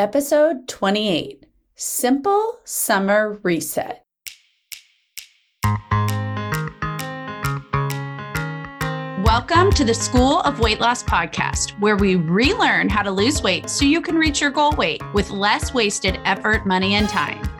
Episode 28 Simple Summer Reset. Welcome to the School of Weight Loss podcast, where we relearn how to lose weight so you can reach your goal weight with less wasted effort, money, and time.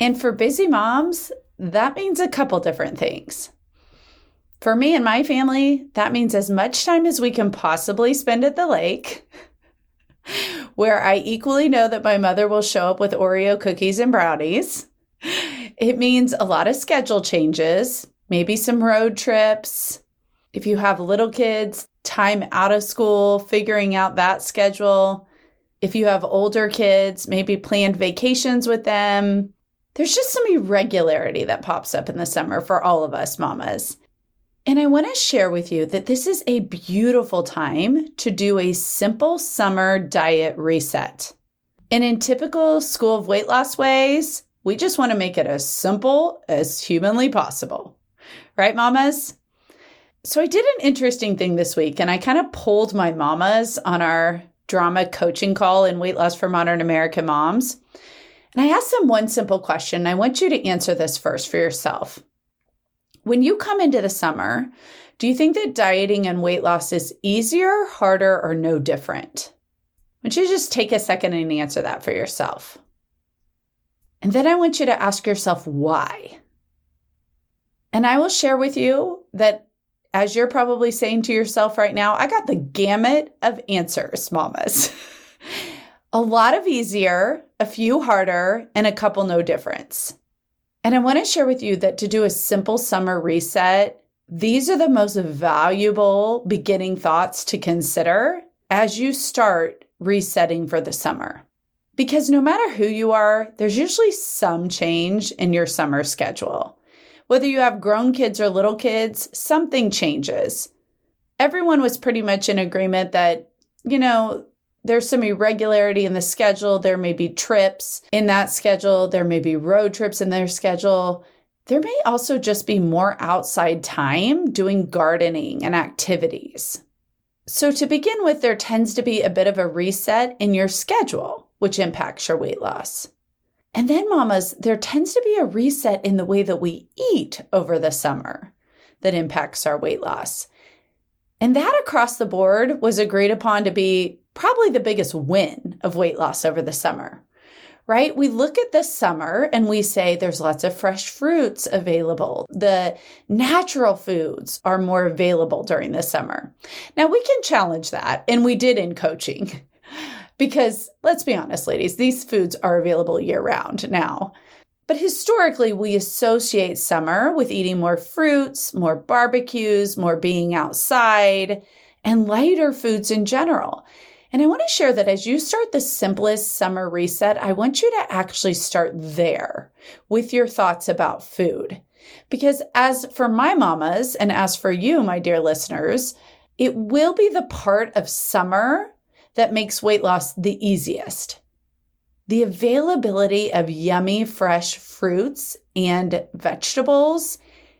And for busy moms, that means a couple different things. For me and my family, that means as much time as we can possibly spend at the lake, where I equally know that my mother will show up with Oreo cookies and brownies. It means a lot of schedule changes, maybe some road trips. If you have little kids, time out of school, figuring out that schedule. If you have older kids, maybe planned vacations with them, there's just some irregularity that pops up in the summer for all of us mamas. And I want to share with you that this is a beautiful time to do a simple summer diet reset. And in typical school of weight loss ways, we just want to make it as simple as humanly possible. Right, mamas? So I did an interesting thing this week and I kind of polled my mamas on our drama coaching call in Weight Loss for Modern American Moms. And I asked them one simple question. I want you to answer this first for yourself. When you come into the summer, do you think that dieting and weight loss is easier, harder, or no different? Want you just take a second and answer that for yourself. And then I want you to ask yourself why. And I will share with you that as you're probably saying to yourself right now, I got the gamut of answers, mamas. a lot of easier, a few harder, and a couple no difference. And I want to share with you that to do a simple summer reset, these are the most valuable beginning thoughts to consider as you start resetting for the summer. Because no matter who you are, there's usually some change in your summer schedule. Whether you have grown kids or little kids, something changes. Everyone was pretty much in agreement that, you know, there's some irregularity in the schedule. There may be trips in that schedule. There may be road trips in their schedule. There may also just be more outside time doing gardening and activities. So, to begin with, there tends to be a bit of a reset in your schedule, which impacts your weight loss. And then, mamas, there tends to be a reset in the way that we eat over the summer that impacts our weight loss. And that across the board was agreed upon to be probably the biggest win of weight loss over the summer, right? We look at the summer and we say there's lots of fresh fruits available. The natural foods are more available during the summer. Now we can challenge that, and we did in coaching. Because let's be honest, ladies, these foods are available year round now. But historically, we associate summer with eating more fruits, more barbecues, more being outside, and lighter foods in general. And I want to share that as you start the simplest summer reset, I want you to actually start there with your thoughts about food. Because as for my mamas, and as for you, my dear listeners, it will be the part of summer that makes weight loss the easiest. The availability of yummy, fresh fruits and vegetables,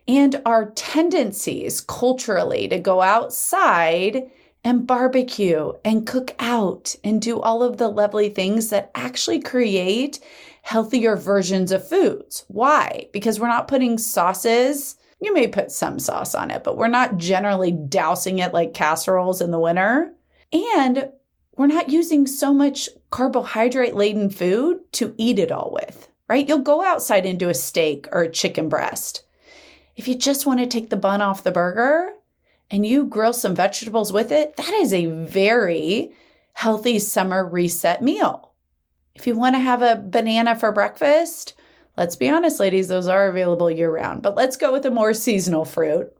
and our tendencies culturally to go outside and barbecue and cook out and do all of the lovely things that actually create healthier versions of foods. Why? Because we're not putting sauces. You may put some sauce on it, but we're not generally dousing it like casseroles in the winter. And we're not using so much carbohydrate laden food to eat it all with, right? You'll go outside and do a steak or a chicken breast. If you just want to take the bun off the burger, and you grill some vegetables with it, that is a very healthy summer reset meal. If you want to have a banana for breakfast, let's be honest, ladies, those are available year round, but let's go with a more seasonal fruit.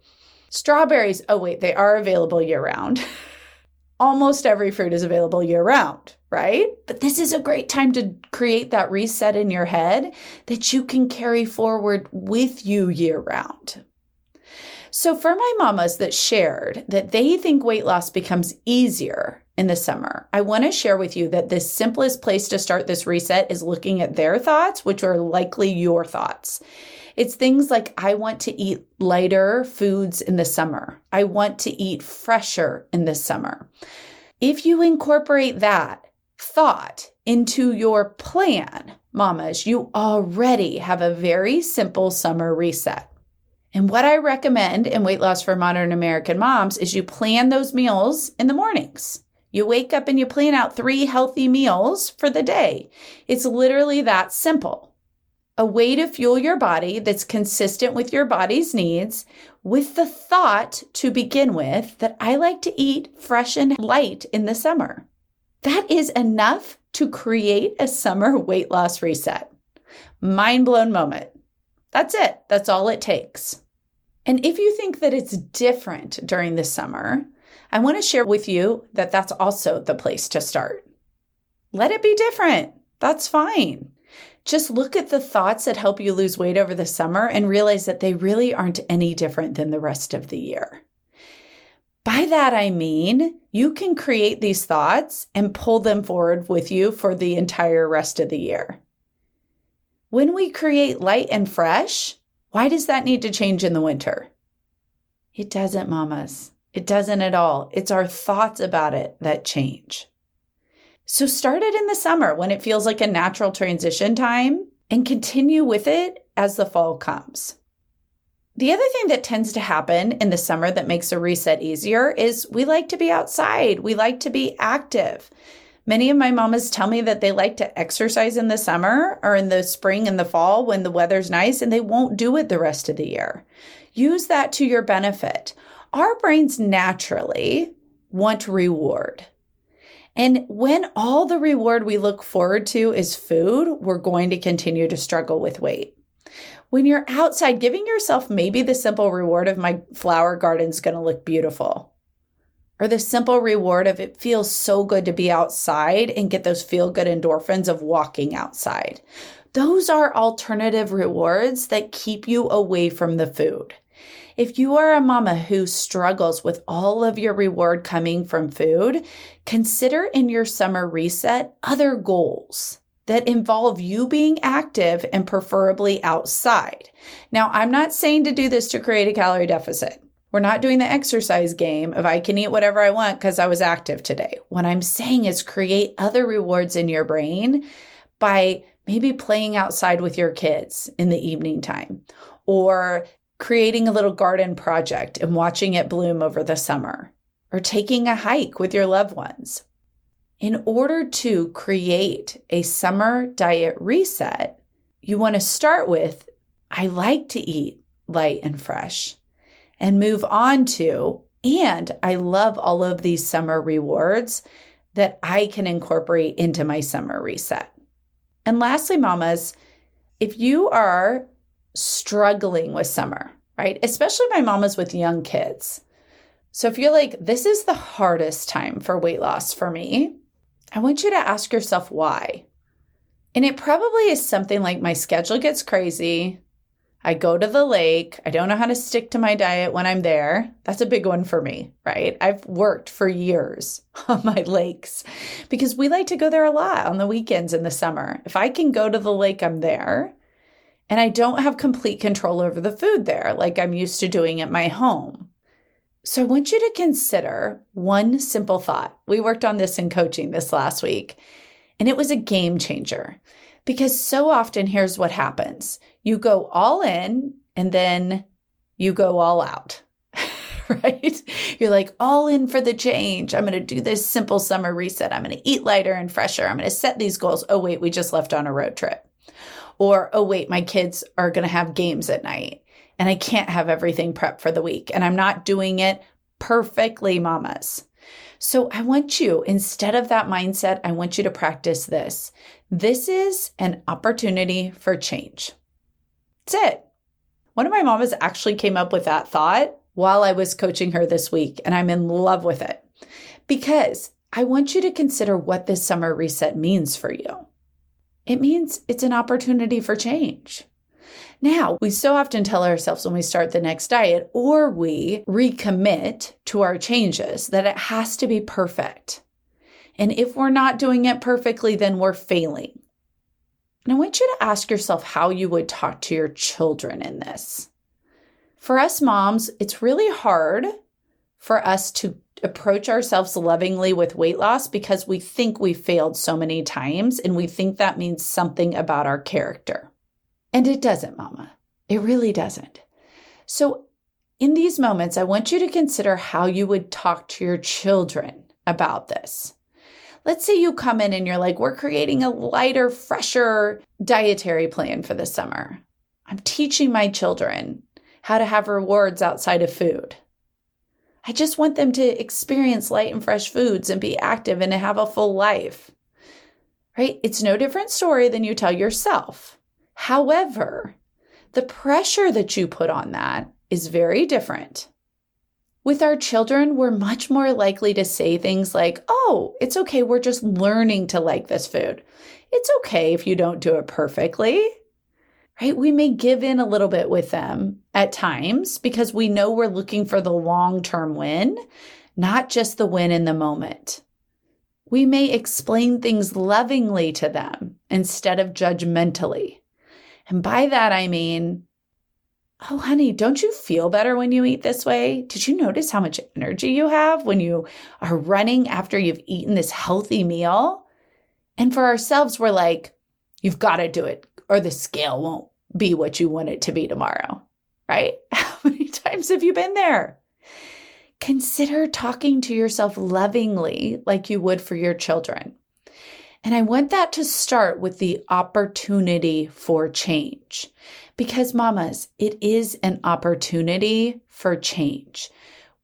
Strawberries, oh, wait, they are available year round. Almost every fruit is available year round, right? But this is a great time to create that reset in your head that you can carry forward with you year round. So, for my mamas that shared that they think weight loss becomes easier in the summer, I want to share with you that the simplest place to start this reset is looking at their thoughts, which are likely your thoughts. It's things like I want to eat lighter foods in the summer. I want to eat fresher in the summer. If you incorporate that thought into your plan, mamas, you already have a very simple summer reset. And what I recommend in Weight Loss for Modern American Moms is you plan those meals in the mornings. You wake up and you plan out three healthy meals for the day. It's literally that simple. A way to fuel your body that's consistent with your body's needs, with the thought to begin with that I like to eat fresh and light in the summer. That is enough to create a summer weight loss reset. Mind blown moment. That's it. That's all it takes. And if you think that it's different during the summer, I want to share with you that that's also the place to start. Let it be different. That's fine. Just look at the thoughts that help you lose weight over the summer and realize that they really aren't any different than the rest of the year. By that, I mean you can create these thoughts and pull them forward with you for the entire rest of the year. When we create light and fresh, why does that need to change in the winter? It doesn't, mamas. It doesn't at all. It's our thoughts about it that change. So start it in the summer when it feels like a natural transition time and continue with it as the fall comes. The other thing that tends to happen in the summer that makes a reset easier is we like to be outside. We like to be active. Many of my mamas tell me that they like to exercise in the summer or in the spring and the fall when the weather's nice and they won't do it the rest of the year. Use that to your benefit. Our brains naturally want reward. And when all the reward we look forward to is food, we're going to continue to struggle with weight. When you're outside, giving yourself maybe the simple reward of my flower garden's going to look beautiful or the simple reward of it feels so good to be outside and get those feel good endorphins of walking outside. Those are alternative rewards that keep you away from the food. If you are a mama who struggles with all of your reward coming from food, consider in your summer reset other goals that involve you being active and preferably outside. Now, I'm not saying to do this to create a calorie deficit. We're not doing the exercise game of I can eat whatever I want because I was active today. What I'm saying is create other rewards in your brain by maybe playing outside with your kids in the evening time or creating a little garden project and watching it bloom over the summer or taking a hike with your loved ones. In order to create a summer diet reset, you want to start with I like to eat light and fresh and move on to. And I love all of these summer rewards that I can incorporate into my summer reset. And lastly, mamas, if you are struggling with summer, right? Especially my mamas with young kids. So if you're like, this is the hardest time for weight loss for me, I want you to ask yourself why. And it probably is something like my schedule gets crazy. I go to the lake. I don't know how to stick to my diet when I'm there. That's a big one for me, right? I've worked for years on my lakes because we like to go there a lot on the weekends in the summer. If I can go to the lake, I'm there. And I don't have complete control over the food there like I'm used to doing at my home. So I want you to consider one simple thought. We worked on this in coaching this last week, and it was a game changer. Because so often, here's what happens you go all in and then you go all out, right? You're like, all in for the change. I'm going to do this simple summer reset. I'm going to eat lighter and fresher. I'm going to set these goals. Oh, wait, we just left on a road trip. Or, oh, wait, my kids are going to have games at night and I can't have everything prepped for the week. And I'm not doing it perfectly, mamas. So I want you, instead of that mindset, I want you to practice this. This is an opportunity for change. That's it. One of my mamas actually came up with that thought while I was coaching her this week, and I'm in love with it because I want you to consider what this summer reset means for you. It means it's an opportunity for change. Now, we so often tell ourselves when we start the next diet or we recommit to our changes that it has to be perfect. And if we're not doing it perfectly, then we're failing. And I want you to ask yourself how you would talk to your children in this. For us moms, it's really hard for us to approach ourselves lovingly with weight loss because we think we failed so many times and we think that means something about our character. And it doesn't, mama. It really doesn't. So, in these moments, I want you to consider how you would talk to your children about this. Let's say you come in and you're like, we're creating a lighter, fresher dietary plan for the summer. I'm teaching my children how to have rewards outside of food. I just want them to experience light and fresh foods and be active and have a full life. Right? It's no different story than you tell yourself. However, the pressure that you put on that is very different. With our children, we're much more likely to say things like, Oh, it's okay. We're just learning to like this food. It's okay if you don't do it perfectly right? We may give in a little bit with them at times because we know we're looking for the long term win, not just the win in the moment. We may explain things lovingly to them instead of judgmentally. And by that, I mean, Oh, honey, don't you feel better when you eat this way? Did you notice how much energy you have when you are running after you've eaten this healthy meal? And for ourselves, we're like, You've got to do it or the scale won't be what you want it to be tomorrow, right? How many times have you been there? Consider talking to yourself lovingly like you would for your children. And I want that to start with the opportunity for change. Because, mamas, it is an opportunity for change.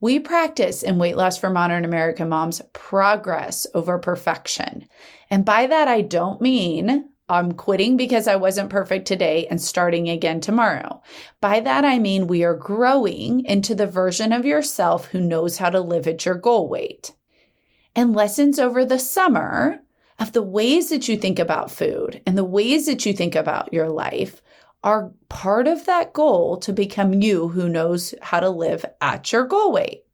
We practice in Weight Loss for Modern American Moms progress over perfection. And by that, I don't mean I'm quitting because I wasn't perfect today and starting again tomorrow. By that, I mean we are growing into the version of yourself who knows how to live at your goal weight. And lessons over the summer of the ways that you think about food and the ways that you think about your life are part of that goal to become you who knows how to live at your goal weight.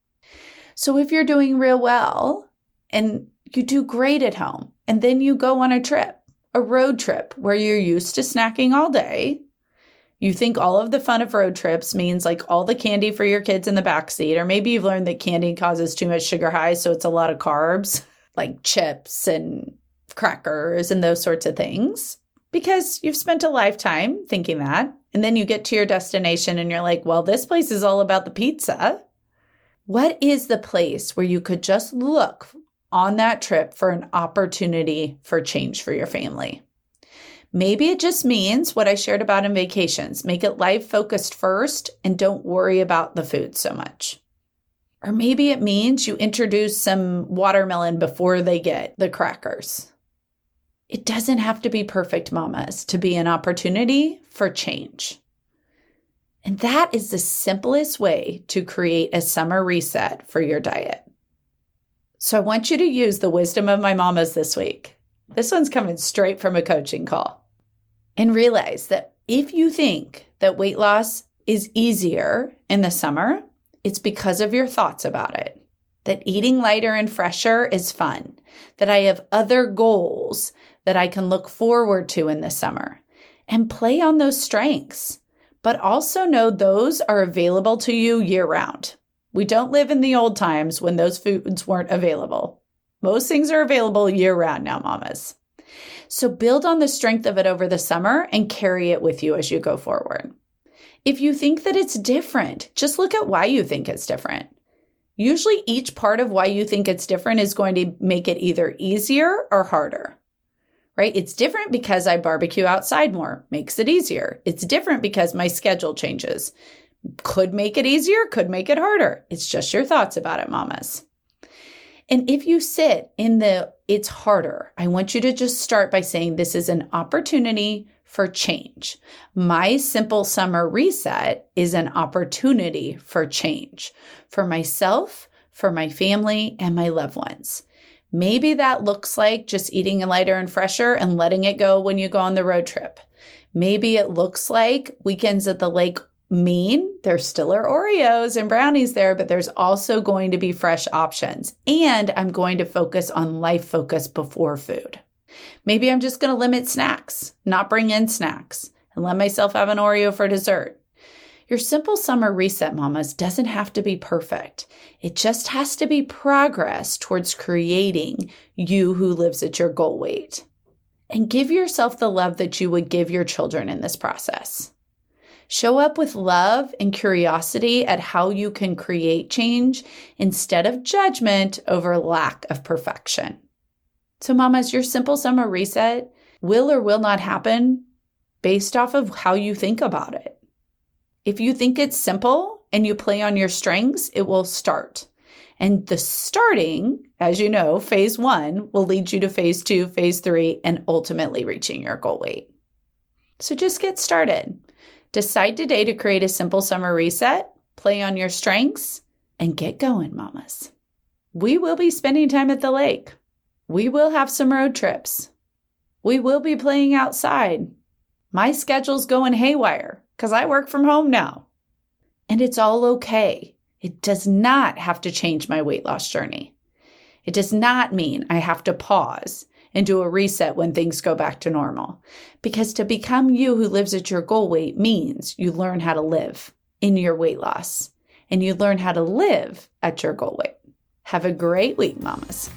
So if you're doing real well and you do great at home and then you go on a trip, a road trip where you're used to snacking all day. You think all of the fun of road trips means like all the candy for your kids in the back seat, or maybe you've learned that candy causes too much sugar high, so it's a lot of carbs, like chips and crackers and those sorts of things, because you've spent a lifetime thinking that. And then you get to your destination and you're like, well, this place is all about the pizza. What is the place where you could just look on that trip for an opportunity for change for your family. Maybe it just means what I shared about in vacations make it life focused first and don't worry about the food so much. Or maybe it means you introduce some watermelon before they get the crackers. It doesn't have to be perfect, mamas, to be an opportunity for change. And that is the simplest way to create a summer reset for your diet. So I want you to use the wisdom of my mamas this week. This one's coming straight from a coaching call. And realize that if you think that weight loss is easier in the summer, it's because of your thoughts about it. That eating lighter and fresher is fun. That I have other goals that I can look forward to in the summer and play on those strengths, but also know those are available to you year round. We don't live in the old times when those foods weren't available. Most things are available year round now, mamas. So build on the strength of it over the summer and carry it with you as you go forward. If you think that it's different, just look at why you think it's different. Usually, each part of why you think it's different is going to make it either easier or harder, right? It's different because I barbecue outside more, makes it easier. It's different because my schedule changes, could make it easier, could make it harder. It's just your thoughts about it, mamas. And if you sit in the it's harder, I want you to just start by saying this is an opportunity for change. My simple summer reset is an opportunity for change for myself, for my family, and my loved ones. Maybe that looks like just eating lighter and fresher and letting it go when you go on the road trip. Maybe it looks like weekends at the lake mean there still are Oreos and brownies there, but there's also going to be fresh options. And I'm going to focus on life focus before food. Maybe I'm just going to limit snacks, not bring in snacks, and let myself have an Oreo for dessert. Your simple summer reset, mamas, doesn't have to be perfect. It just has to be progress towards creating you who lives at your goal weight. And give yourself the love that you would give your children in this process. Show up with love and curiosity at how you can create change instead of judgment over lack of perfection. So, mamas, your simple summer reset will or will not happen based off of how you think about it. If you think it's simple and you play on your strengths, it will start. And the starting, as you know, phase one will lead you to phase two, phase three, and ultimately reaching your goal weight. So just get started. Decide today to create a simple summer reset, play on your strengths, and get going, mamas. We will be spending time at the lake. We will have some road trips. We will be playing outside. My schedule's going haywire because I work from home now. And it's all okay. It does not have to change my weight loss journey. It does not mean I have to pause and do a reset when things go back to normal. Because to become you who lives at your goal weight means you learn how to live in your weight loss and you learn how to live at your goal weight. Have a great week, mamas.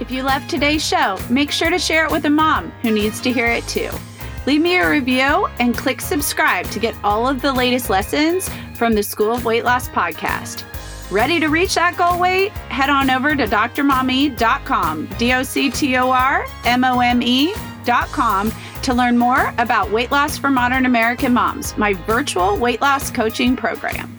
If you loved today's show, make sure to share it with a mom who needs to hear it too. Leave me a review and click subscribe to get all of the latest lessons from the School of Weight Loss podcast. Ready to reach that goal weight? Head on over to drmome.com, D O C T O R M O M E.com to learn more about weight loss for modern American moms, my virtual weight loss coaching program.